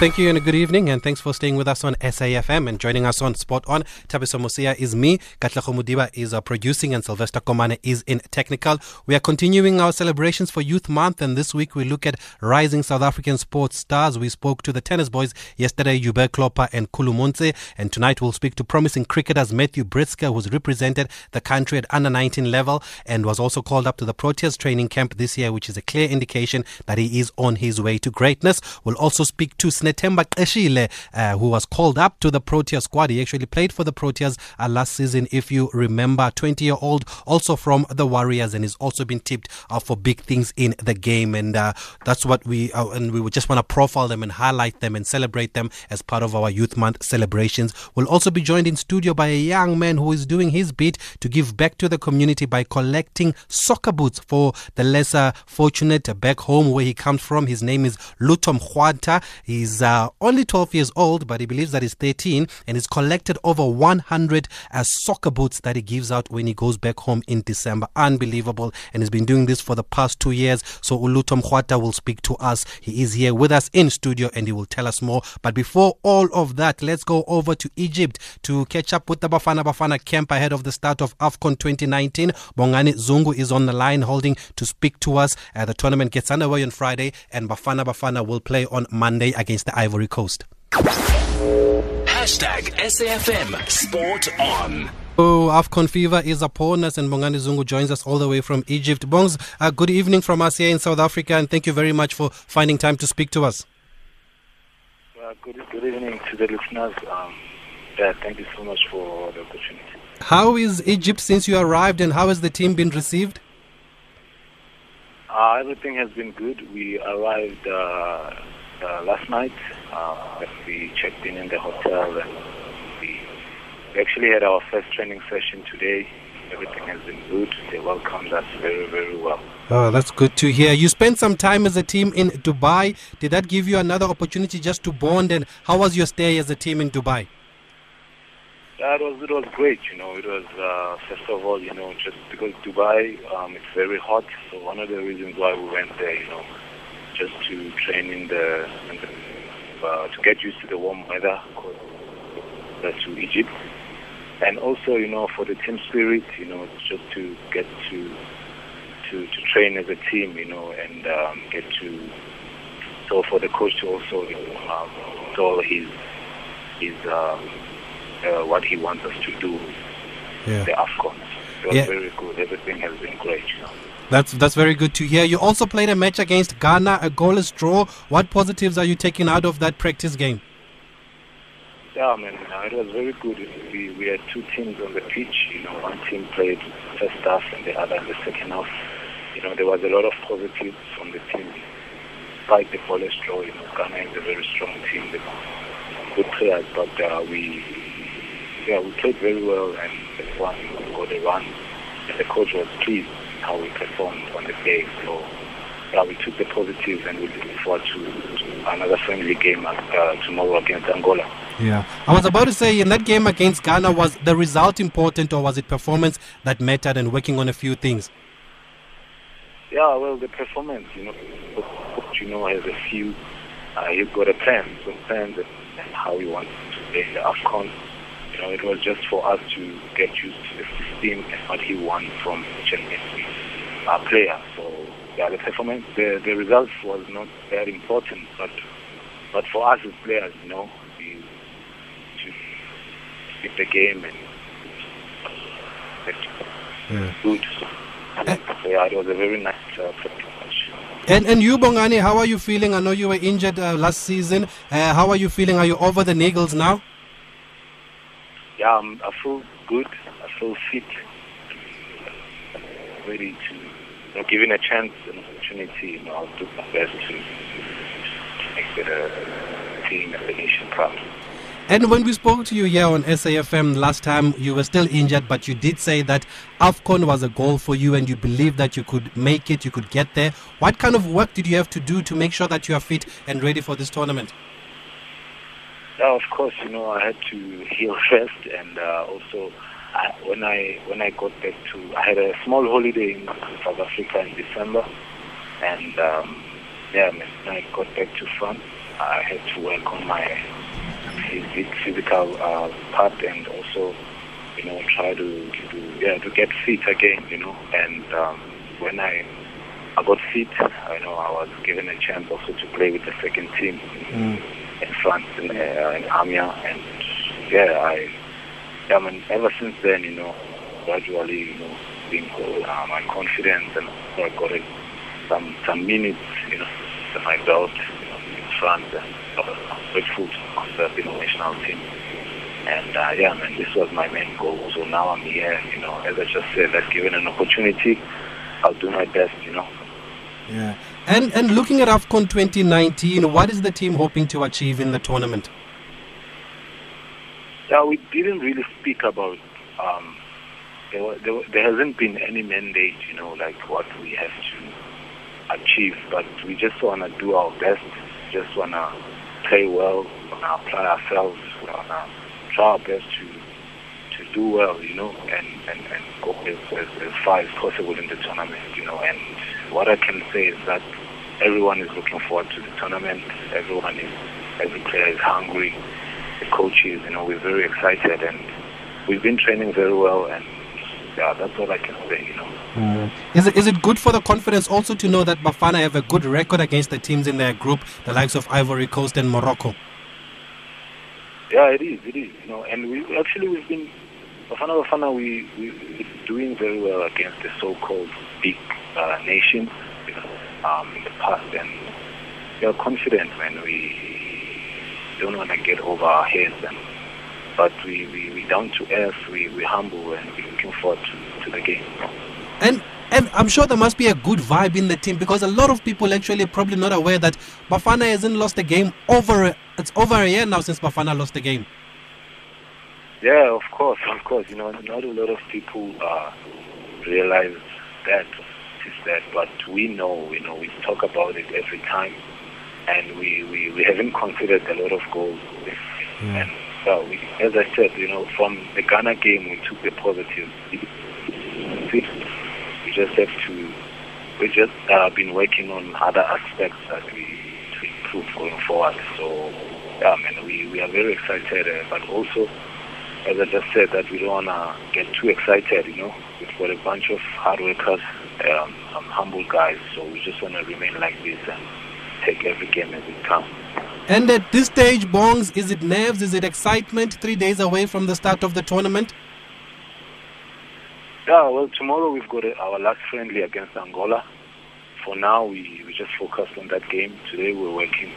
Thank you and a good evening, and thanks for staying with us on SAFM and joining us on Sport On. Thabiso Mosia is me, Katlego Mudiba is producing, and Sylvester Komane is in technical. We are continuing our celebrations for Youth Month, and this week we look at rising South African sports stars. We spoke to the tennis boys yesterday, Hubert Klopper and Khulu Montsi, and tonight we'll speak to promising cricketers Matthew Breetzke, who's represented the country at under 19 level and was also called up to the Proteas training camp this year, which is a clear indication that he is on his way to greatness. We'll also speak to Netemba Qeshile, uh, who was called up to the Protea squad. He actually played for the Proteas uh, last season, if you remember. 20 year old, also from the Warriors, and he's also been tipped uh, for big things in the game. And uh, that's what we, uh, and we just want to profile them and highlight them and celebrate them as part of our Youth Month celebrations. We'll also be joined in studio by a young man who is doing his bit to give back to the community by collecting soccer boots for the lesser fortunate back home where he comes from. His name is Lutom Huanta. He's uh, only 12 years old, but he believes that he's 13 and he's collected over 100 uh, soccer boots that he gives out when he goes back home in December. Unbelievable. And he's been doing this for the past two years. So Ulutom Khwata will speak to us. He is here with us in studio and he will tell us more. But before all of that, let's go over to Egypt to catch up with the Bafana Bafana camp ahead of the start of AFCON 2019. Bongani Zungu is on the line holding to speak to us. Uh, the tournament gets underway on Friday and Bafana Bafana will play on Monday against the Ivory Coast. Hashtag SAFM Sport On. Oh, AFCON fever is upon us, and Bongani Zungu joins us all the way from Egypt. Bongs, uh, good evening from us here in South Africa, and thank you very much for finding time to speak to us. Uh, good, good evening to the listeners. Um, yeah, thank you so much for the opportunity. How is Egypt since you arrived, and how has the team been received? Uh, everything has been good. We arrived uh, uh, last night. Uh, we checked in in the hotel and we actually had our first training session today. Everything has been good. They welcomed us very, very well. Oh, that's good to hear. You spent some time as a team in Dubai. Did that give you another opportunity just to bond? And how was your stay as a team in Dubai? That was it was great. You know, it was uh, first of all, you know, just because Dubai, um, it's very hot. So one of the reasons why we went there, you know, just to train in the, in the uh, to get used to the warm weather to Egypt, and also you know for the team spirit, you know, just to get to to to train as a team, you know, and um, get to so for the coach to also you know, um, so his his um, uh, what he wants us to do, Yeah. the Afcons. It was Yeah. very good. Everything has been great. You know. That's that's very good to hear. You also played a match against Ghana, a goalless draw. What positives are you taking out of that practice game? Yeah, man, uh, it was very good. We we had two teams on the pitch. You know, one team played first half and the other in the second half. You know, there was a lot of positives from the team. Despite the goalless draw, you know, Ghana is a very strong team. They've good players, but uh, we yeah we played very well and we got a run. And the coach was pleased how we performed on the day. So yeah, we took the positives and we look forward to, another friendly game uh, tomorrow against Angola. Yeah. I was about to say in that game against Ghana, was the result important or was it performance that mattered and working on a few things? Yeah, well, the performance, you know, you know, has a few. Uh, he's got a plan, some plans and and how you want to play the Afcon. Know, it was just for us to get used to the system and what he wants from each and every uh, player. So, yeah, the performance, the the results was not very important, but but for us as players, you know, we to keep the game and Yeah. good. So, yeah, it was a very nice uh, match. And and you, Bongani, how are you feeling? I know you were injured uh, last season. Uh, how are you feeling? Are you over the niggles now? Yeah, um, I feel good. I feel fit. Ready to, you know, given a chance, an opportunity, you know, I'll do my best to, to make the uh, team and nation proud. And when we spoke to you here on SAFM last time, you were still injured, but you did say that AFCON was a goal for you and you believed that you could make it, you could get there. What kind of work did you have to do to make sure that you are fit and ready for this tournament? Yeah, of course, you know, I had to heal first and uh, also I, when I when I got back to, I had a small holiday in South Africa in December, and um, yeah, when I got back to France, I had to work on my physical uh, part and also, you know, try to, to yeah to get fit again, you know. And um, when I I got fit, I know I was given a chance also to play with the second team mm. In France in, uh, in Amiens, and yeah, I I mean, ever since then, you know, gradually, you know, being uh, my confidence and I got it, some some minutes, you know, to my belt you know, in France and uh, grateful to the national team. And uh, yeah, man, this was my main goal. So now I'm here, you know, as I just said, that given an opportunity, I'll do my best, you know. Yeah. And and looking at AFCON 2019, what is the team hoping to achieve in the tournament? Yeah, we didn't really speak about. Um, there, there, there hasn't been any mandate, you know, like what we have to achieve, but we just want to do our best. Just want to play well. Want to apply ourselves. Want to try our best to to do well, you know, and and, and go as, as, as far as possible in the tournament, you know. And what I can say is that everyone is looking forward to the tournament. Everyone is, every player is hungry the coaches, you know, we're very excited and we've been training very well and yeah, that's all I can say, you know. Mm. Is it is it good for the confidence also to know that Bafana have a good record against the teams in their group, the likes of Ivory Coast and Morocco? Yeah, it is, it is, you know, and we actually we've been Bafana Bafana we we doing very well against the so-called big uh, nations, you know, um, in the past, and we are confident when we don't want to get over our heads. And, but we, we, we down to earth, we, we humble, and we're looking forward to, to the game. And and I'm sure there must be a good vibe in the team because a lot of people actually probably not aware that Bafana hasn't lost a game over it's over a year now since Bafana lost the game. Yeah, of course, of course. You know, not a lot of people uh, realize that is that, but we know. You know, we talk about it every time and we, we, we haven't considered a lot of goals. Mm. And so, we, as I said, you know, from the Ghana game, we took the positives. We just have to, we just uh, been working on other aspects that we to improve going forward. So, yeah, man, we, we are very excited, uh, but also, as I just said, that we don't want to get too excited, you know. We've got a bunch of hard workers, um, some humble guys, so we just want to remain like this and take every game as it comes. And at this stage, Bongs, is it nerves? Is it excitement? Three days away from the start of the tournament? Yeah, well, tomorrow we've got our last friendly against Angola. For now, we, we just focus on that game. Today we're working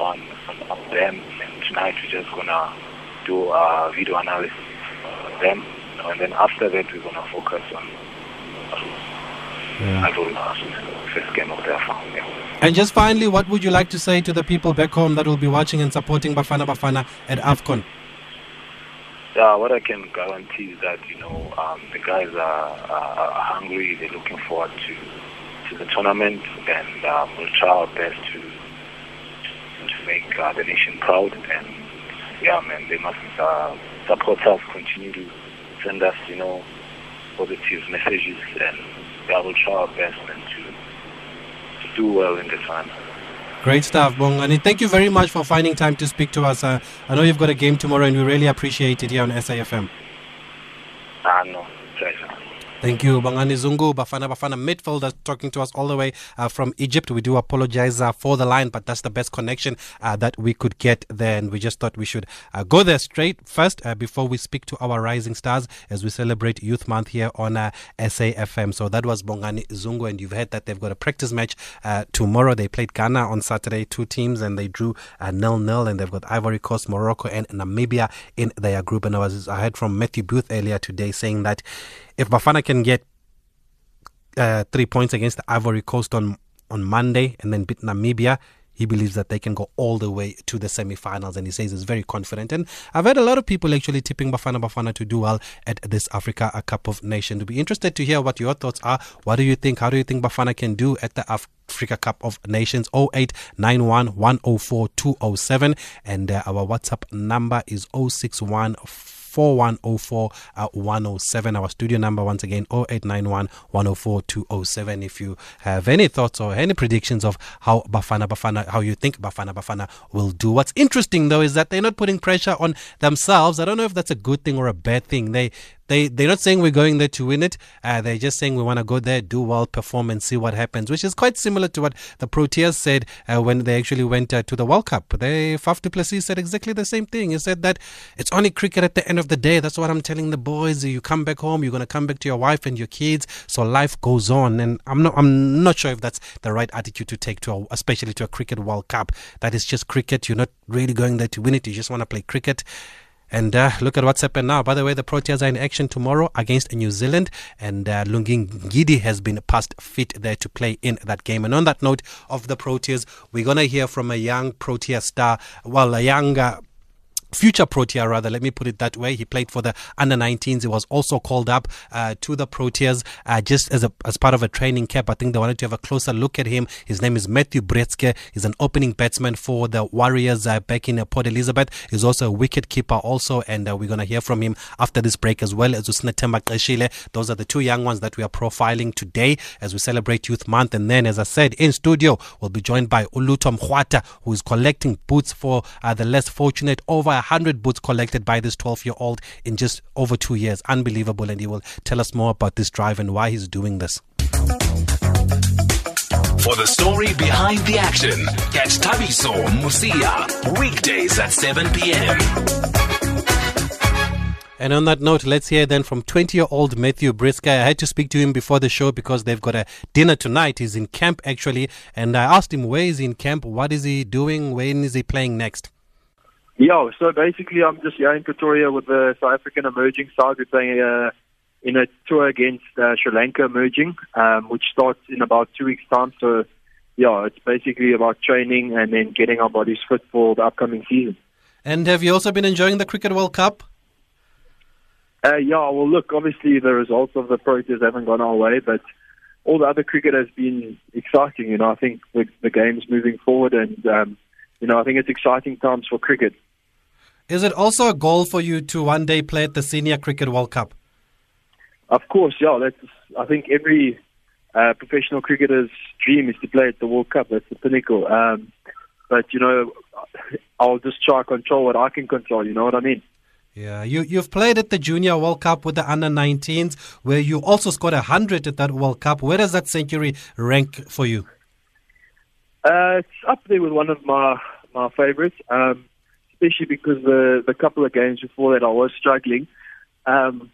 on, on, on them, and tonight we're just gonna do a video analysis on them, and then after that we're gonna focus on, on yeah. Ivory Coast, first game of their farm. Yeah. And just finally, what would you like to say to the people back home that will be watching and supporting Bafana Bafana at AFCON? Yeah, what I can guarantee is that, you know, um, the guys are, are, hungry, they're looking forward to, to the tournament, and um, we'll try our best to, to make uh, the nation proud. And yeah, man, they must uh, support us, continue to send us, you know, positive messages, and yeah, we'll try our best and to do well in the one. Great stuff, Bongani. Thank you very much for finding time to speak to us. Uh, I know you've got a game tomorrow, and we really appreciate it here on SAFM. Ah, no, pleasure. Thank you, Bongani Zungu, Bafana Bafana midfielder, talking to us all the way uh, from Egypt. We do apologize uh, for the line, but that's the best connection uh, that we could get there. And we just thought we should uh, go there straight first uh, before we speak to our rising stars as we celebrate Youth Month here on uh, SAFM. So that was Bongani Zungu, and you've heard that they've got a practice match tomorrow. They played Ghana on Saturday, two teams, and they drew nil nil. And they've got Ivory Coast, Morocco, and Namibia in their group. And I was I heard from Matthew Booth earlier today saying that if Bafana can get uh, three points against the Ivory Coast on, on Monday and then beat Namibia, he believes that they can go all the way to the semi-finals and he says he's very confident. And i've had a lot of people actually tipping bafana bafana to do well at this africa cup of nations. To be interested to hear what your thoughts are. What do you think? How do you think bafana can do at the africa cup of nations? 0891 104 207 and uh, our whatsapp number is 061 4104 uh, 107. Our studio number once again 0891 104 207. If you have any thoughts or any predictions of how Bafana Bafana, how you think Bafana Bafana will do. What's interesting though is that they're not putting pressure on themselves. I don't know if that's a good thing or a bad thing. They they they're not saying we're going there to win it. Uh, they're just saying we want to go there, do well, perform, and see what happens, which is quite similar to what the Proteas said uh, when they actually went uh, to the World Cup. They Faf du Plessis said exactly the same thing. He said that it's only cricket at the end of the day. That's what I'm telling the boys. You come back home, you're gonna come back to your wife and your kids, so life goes on. And I'm not I'm not sure if that's the right attitude to take to a, especially to a cricket World Cup. That is just cricket. You're not really going there to win it. You just want to play cricket. And uh, look at what's happened now. By the way, the Proteas are in action tomorrow against New Zealand, and uh, Lungi Ngidi has been passed fit there to play in that game. And on that note of the Proteas, we're going to hear from a young Protea star, well, a future Protea, rather, let me put it that way. He played for the under 19s. He was also called up uh, to the Proteas uh, just as a as part of a training camp. I think they wanted to have a closer look at him. His name is Matthew Breetzke. He's an opening batsman for the Warriors uh, back in uh, Port Elizabeth. He's also a wicket keeper, also, and uh, we're going to hear from him after this break as well as. Those are the two young ones that we are profiling today as we celebrate Youth Month. And then, as I said, in studio, we'll be joined by Uluto Mkhwata, who is collecting boots for uh, the less fortunate over 100 boots collected by this 12 year old in just over two years. Unbelievable. And he will tell us more about this drive and why he's doing this. For the story behind the action, catch Thabiso Mosia weekdays at 7 p.m. And on that note, let's hear then from 20 year old Matthew Breetzke. I had to speak to him before the show because they've got a dinner tonight. He's in camp actually. And I asked him where is he in camp, what is he doing, when is he playing next? Yeah, so basically, I'm just here in Pretoria with the South African emerging side. We're playing uh, in a tour against uh, Sri Lanka emerging, um, which starts in about two weeks' time. So, yeah, it's basically about training and then getting our bodies fit for the upcoming season. And have you also been enjoying the Cricket World Cup? Uh, yeah, well, look, obviously the results of the Proteas haven't gone our way, but all the other cricket has been exciting. You know, I think the, the game's moving forward, and um, you know, I think it's exciting times for cricket. Is it also a goal for you to one day play at the Senior Cricket World Cup? Of course, yeah. That's I think every uh, professional cricketer's dream is to play at the World Cup. That's the pinnacle. Um, but you know, I'll just try to control what I can control. You know what I mean? Yeah, you you've played at the Junior World Cup with the under 19s, where you also scored a hundred at that World Cup. Where does that century rank for you? Uh, it's up there with one of my my favorites. Um, especially because the the couple of games before that I was struggling. Um,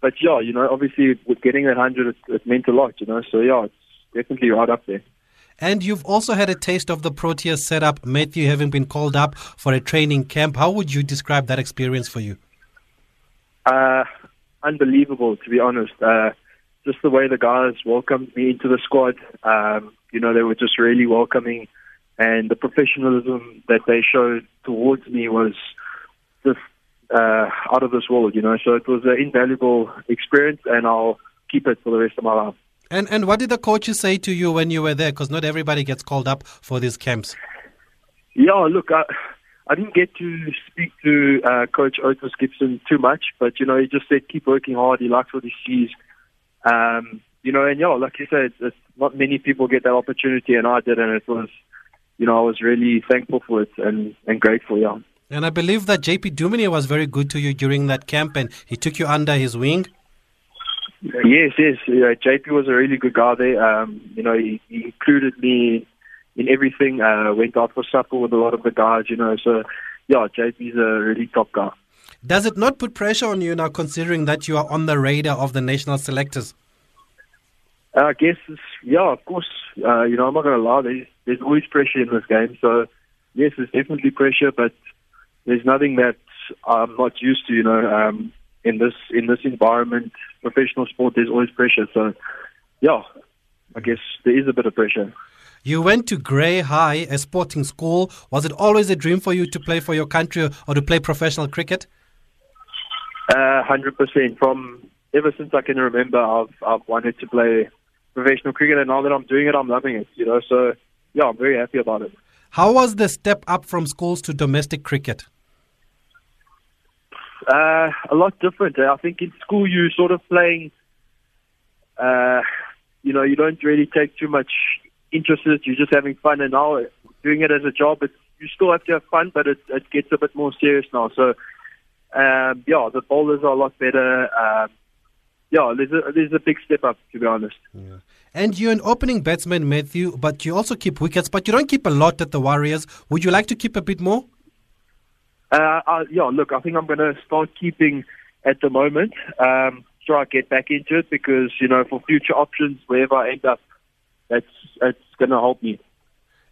but yeah, you know, obviously with getting that hundred, it, it meant a lot, you know. So yeah, it's definitely right up there. And you've also had a taste of the Proteas setup, Matthew, having been called up for a training camp. How would you describe that experience for you? Uh, unbelievable, to be honest. Uh, just the way the guys welcomed me into the squad. Um, you know, they were just really welcoming and the professionalism that they showed towards me was just uh, out of this world, you know. So it was an invaluable experience, and I'll keep it for the rest of my life. And and what did the coaches say to you when you were there? Because not everybody gets called up for these camps. Yeah, look, I, I didn't get to speak to uh, Coach Otis Gibson too much, but you know, he just said keep working hard. He likes what he sees. Um, you know, and yeah, like you said, it's, not many people get that opportunity, and I did, and it was you know, I was really thankful for it and, and grateful, yeah. And I believe that JP Duminy was very good to you during that camp and he took you under his wing. Yes, yes. Yeah, JP was a really good guy there. Um, you know, he, he included me in everything, uh, went out for supper with a lot of the guys, you know. So, yeah, JP's a really top guy. Does it not put pressure on you now, considering that you are on the radar of the national selectors? I guess, yeah, of course. Uh, you know, I'm not going to lie. There's, there's always pressure in this game. So, yes, there's definitely pressure, but there's nothing that I'm not used to. You know, um, in this in this environment, professional sport, there's always pressure. So, yeah, I guess there is a bit of pressure. You went to Grey High, a sporting school. Was it always a dream for you to play for your country or to play professional cricket? Uh, hundred percent. From ever since I can remember, I've I've wanted to play professional cricket, and now that I'm doing it, I'm loving it. You know, so yeah, I'm very happy about it. How was the step up from schools to domestic cricket? Uh, a lot different. I think in school you sort of playing. Uh, you know, you don't really take too much interest in it. You're just having fun, and now doing it as a job, it's, you still have to have fun, but it, it gets a bit more serious now. So, um, yeah, the bowlers are a lot better. Um, yeah, there's a there's a big step up to be honest. Yeah. And you're an opening batsman, Matthew, but you also keep wickets, but you don't keep a lot at the Warriors. Would you like to keep a bit more? Uh, yeah, look, I think I'm going to start keeping at the moment. Um, try to get back into it because you know for future options, wherever I end up, that's that's going to help me.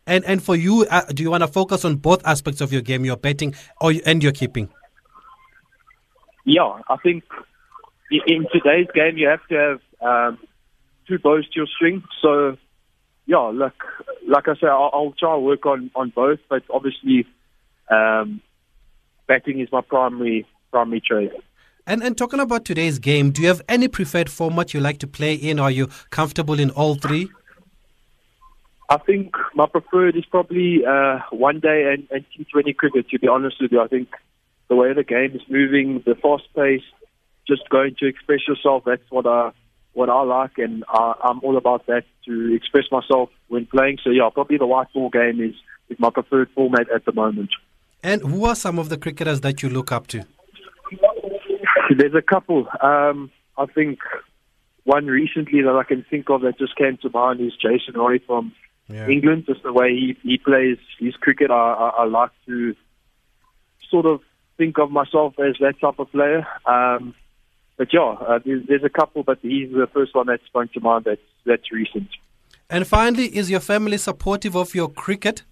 And and for you, uh, do you want to focus on both aspects of your game, your betting or and your keeping? Yeah, I think in today's game you have to have um, two bows to your string. So yeah, look, like I say, I'll, I'll try to work on on both, but obviously. Um, batting is my primary primary trade. And and talking about today's game, do you have any preferred format you like to play in? Or are you comfortable in all three? I think my preferred is probably uh, one day and, and T20 cricket. To be honest with you, I think the way the game is moving, the fast pace, just going to express yourself. That's what I what I like, and I, I'm all about that to express myself when playing. So yeah, probably the white ball game is is my preferred format at the moment. And who are some of the cricketers that you look up to? There's a couple. Um, I think one recently that I can think of that just came to mind is Jason Roy from yeah. England. Just the way he, he plays his cricket, I, I, I like to sort of think of myself as that type of player. Um, but yeah, uh, there's, there's, a couple, but he's the first one that sprung to mind that's, that's recent. And finally, is your family supportive of your cricket?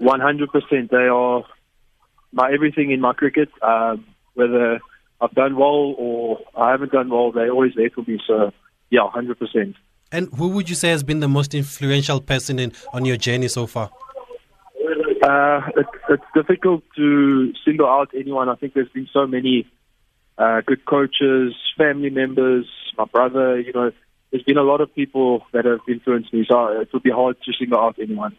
100%. They are my everything in my cricket. Um, whether I've done well or I haven't done well, they're always there for me. So, yeah, 100%. And who would you say has been the most influential person in on your journey so far? Uh, it, it's difficult to single out anyone. I think there's been so many uh, good coaches, family members, my brother. You know, there's been a lot of people that have influenced me. So it would be hard to single out anyone.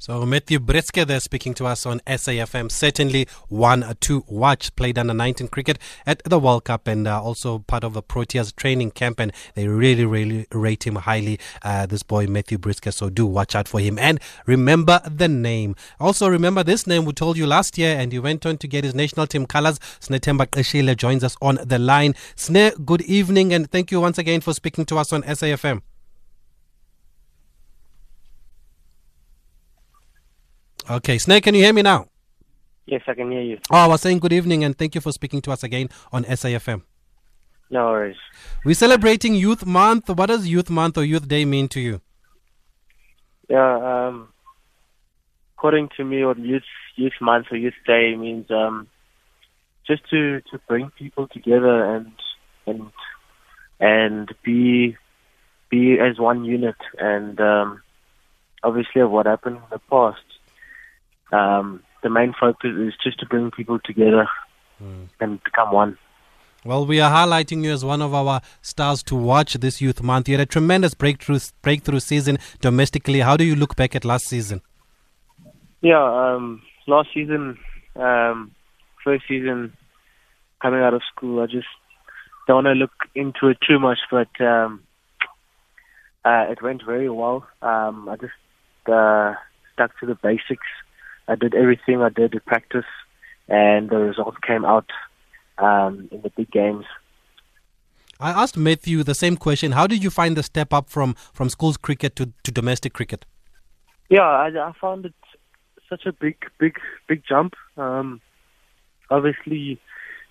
So Matthew Breetzke there speaking to us on SAFM. Certainly one to watch. Played under 19 cricket at the World Cup and uh, also part of the Proteas training camp. And they really, really rate him highly. Uh, this boy Matthew Breetzke. So do watch out for him and remember the name. Also remember this name we told you last year, and he went on to get his national team colours. Sinethemba Qeshile joins us on the line. Sne, good evening, and thank you once again for speaking to us on SAFM. Okay, Snake, can you hear me now? Yes, I can hear you. Oh, I was saying good evening and thank you for speaking to us again on SAFM. No worries. We're celebrating Youth Month. What does Youth Month or Youth Day mean to you? Yeah, um, according to me, what Youth Youth Month or Youth Day means um, just to to bring people together and and and be be as one unit and um, obviously of what happened in the past um, the main focus is just to bring people together mm. and become one. Well, we are highlighting you as one of our stars to watch this Youth Month. You had a tremendous breakthrough breakthrough season domestically. How do you look back at last season? Yeah, um, last season, um, first season coming out of school, I just don't want to look into it too much, but um, uh, it went very well. Um, I just uh, stuck to the basics I did everything I did in practice, and the results came out um, in the big games. I asked Matthew the same question. How did you find the step up from, from schools cricket to, to domestic cricket? Yeah, I, I found it such a big, big, big jump. Um, obviously,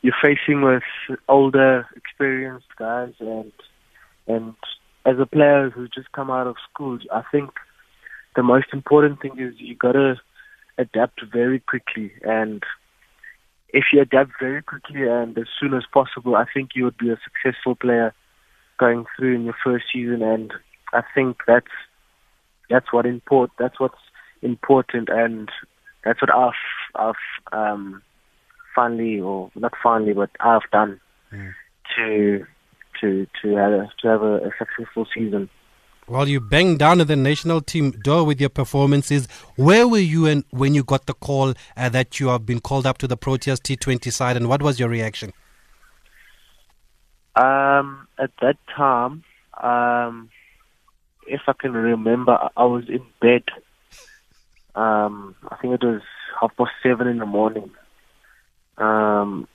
you're facing with older, experienced guys, and and as a player who's just come out of school, I think the most important thing is you gotta adapt very quickly. And if you adapt very quickly and as soon as possible, I think you would be a successful player going through in your first season. And I think that's that's what import that's what's important, and that's what I've I've um, finally or not finally, but I've done mm. to to to have a, to have a, a successful season. Well, you banged down at the national team door with your performances. Where were you and when you got the call uh, that you have been called up to the Proteas T20 side, and what was your reaction? Um, at that time, um, if I can remember, I was in bed. Um, I think it was half past seven in the morning. Um,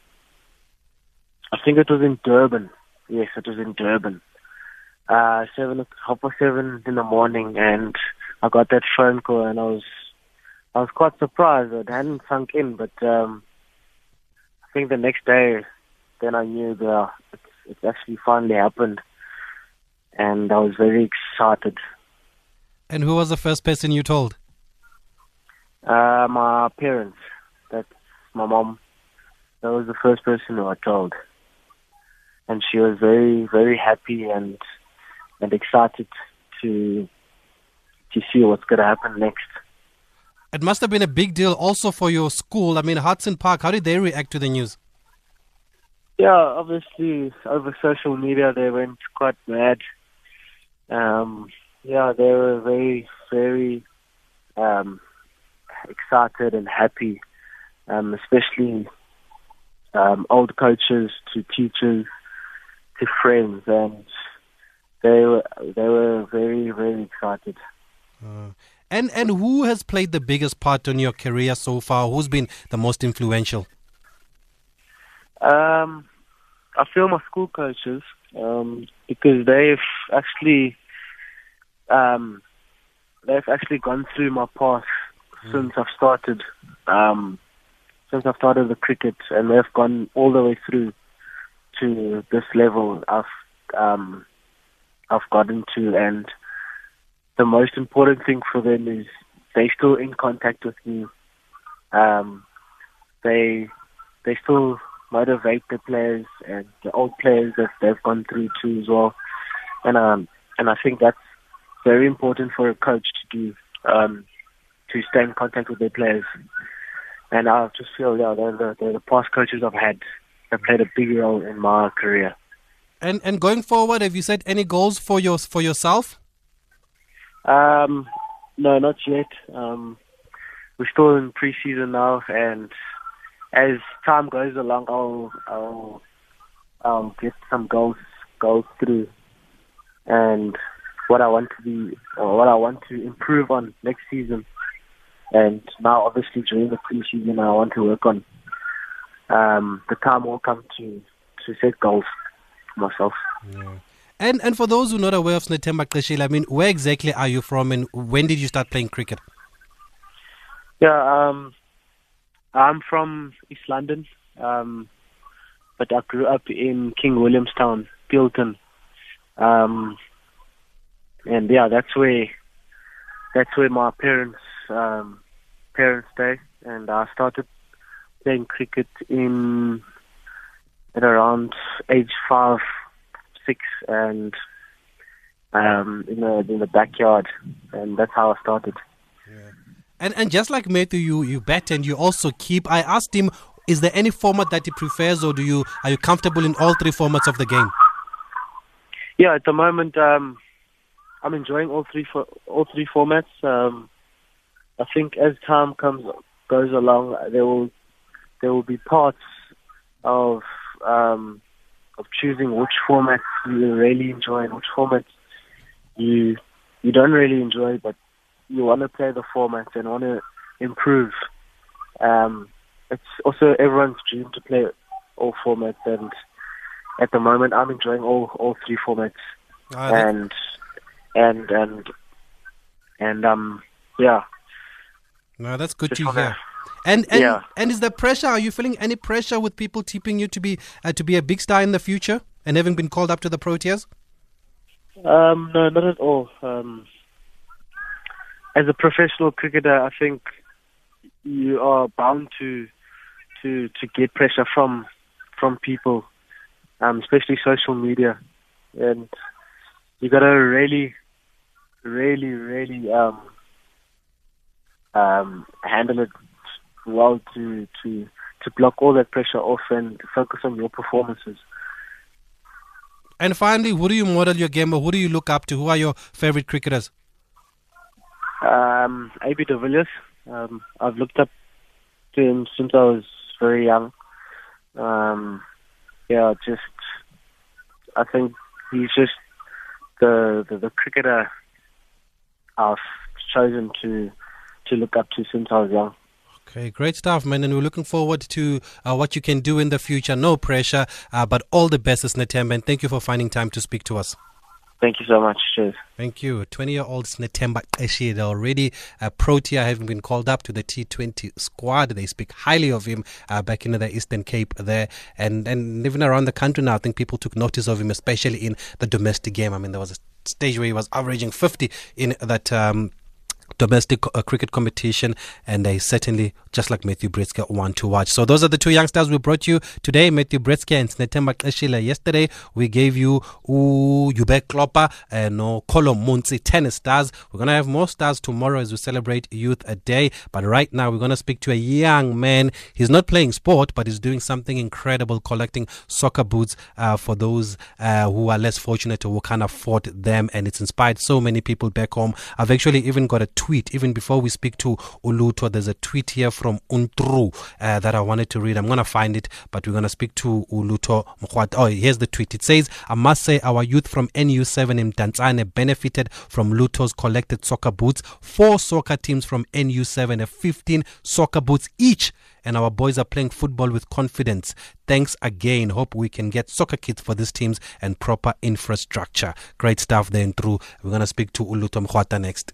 I think it was in Durban. Yes, it was in Durban. Uh, seven, half past seven in the morning, and I got that phone call, and I was, I was quite surprised. It hadn't sunk in, but um, I think the next day, then I knew that it's, it's actually finally happened, and I was very excited. And who was the first person you told? Uh, my parents. That's my mom. That was the first person who I told. And she was very, very happy and and excited to to see what's going to happen next. It must have been a big deal also for your school. I mean, Hudson Park, how did they react to the news? Yeah, obviously over social media they went quite mad. Um, yeah, they were very, very um, excited and happy, um, especially um, old coaches to teachers to friends, and they were they were very very excited. Uh, and and who has played the biggest part in your career so far? Who's been the most influential? Um, I feel my school coaches um, because they've actually um, they've actually gone through my path mm. since I've started um, since I've started the cricket, and they've gone all the way through to this level I've um, I've gotten to, and the most important thing for them is they still in contact with me. Um, they they still motivate the players and the old players that they've gone through too as well. And um and I think that's very important for a coach to do um to stay in contact with their players. And I just feel yeah they're the, they're the past coaches I've had that played a big role in my career. And and going forward, have you set any goals for your for yourself? Um, no, not yet. Um, we're still in preseason now, and as time goes along, I'll I'll um, get some goals goals through, and what I want to be or what I want to improve on next season. And now, obviously, during the preseason, I want to work on. Um, the time will come to to set goals for myself. Yeah. And and for those who are not aware of Sinethemba Qeshile, I mean, where exactly are you from, and when did you start playing cricket? Yeah, um, I'm from East London, um, but I grew up in King Williamstown, Pilton, um, and yeah, that's where that's where my parents um, parents stay, and I started playing cricket in at around age five, six, and um, in the in the backyard, and that's how I started. Yeah. And and just like Matthew, you you bet and you also keep. I asked him, is there any format that he prefers, or do you are you comfortable in all three formats of the game? Yeah, at the moment, um, I'm enjoying all three for, all three formats. Um, I think as time comes goes along, there will there will be parts of um, of choosing which format you really enjoy and which format you you don't really enjoy, but you want to play the format and want to improve. Um, it's also everyone's dream to play all formats, and at the moment, I'm enjoying all all three formats, oh, and and and and um yeah. No, that's good Just to hear. And and yeah. and is there pressure? Are you feeling any pressure with people tipping you to be uh, to be a big star in the future and having been called up to the Proteas? Um, no, not at all. Um, as a professional cricketer, I think you are bound to to to get pressure from from people, um, especially social media, and you gotta really, really, really um, um, handle it well to to to block all that pressure off and focus on your performances. And finally, who do you model your game or who do you look up to? Who are your favorite cricketers? Um, AB de Villiers. Um, I've looked up to him since I was very young. Um, yeah, just I think he's just the, the the cricketer I've chosen to to look up to since I was young. Okay, great stuff, man. And we're looking forward to uh, what you can do in the future. No pressure, uh, but all the best, Sinethemba. And thank you for finding time to speak to us. Thank you so much. Cheers. Thank you. 20 year old Sinethemba Qeshile already a Protea having been called up to the T20 squad. They speak highly of him uh, back in the Eastern Cape there. And, and even around the country now, I think people took notice of him, especially in the domestic game. I mean, there was a stage where he was averaging 50 in that. Um, domestic uh, cricket competition, and they certainly, just like Matthew Breetzke, want to watch. So those are the two youngsters we brought you today, Matthew Breetzke and Sinethemba. Yesterday, we gave you Hubert Klopper and no Kolo Montsi tennis stars. We're going to have more stars tomorrow as we celebrate Youth a Day. But right now, we're going to speak to a young man. He's not playing sport, but he's doing something incredible, collecting soccer boots uh, for those uh, who are less fortunate or who can't afford them. And it's inspired so many people back home. I've actually even got a tweet, even before we speak to Uluto, there's a tweet here from Untru uh, that I wanted to read. I'm going to find it, but we're going to speak to Uluto Oh, here's the tweet. It says, I must say our youth from NU7 in Mdantsane benefited from Luto's collected soccer boots. Four soccer teams from NU7 have 15 soccer boots each and our boys are playing football with confidence. Thanks again. Hope we can get soccer kits for these teams and proper infrastructure. Great stuff then through. We're going to speak to Uluto Mkhwata next.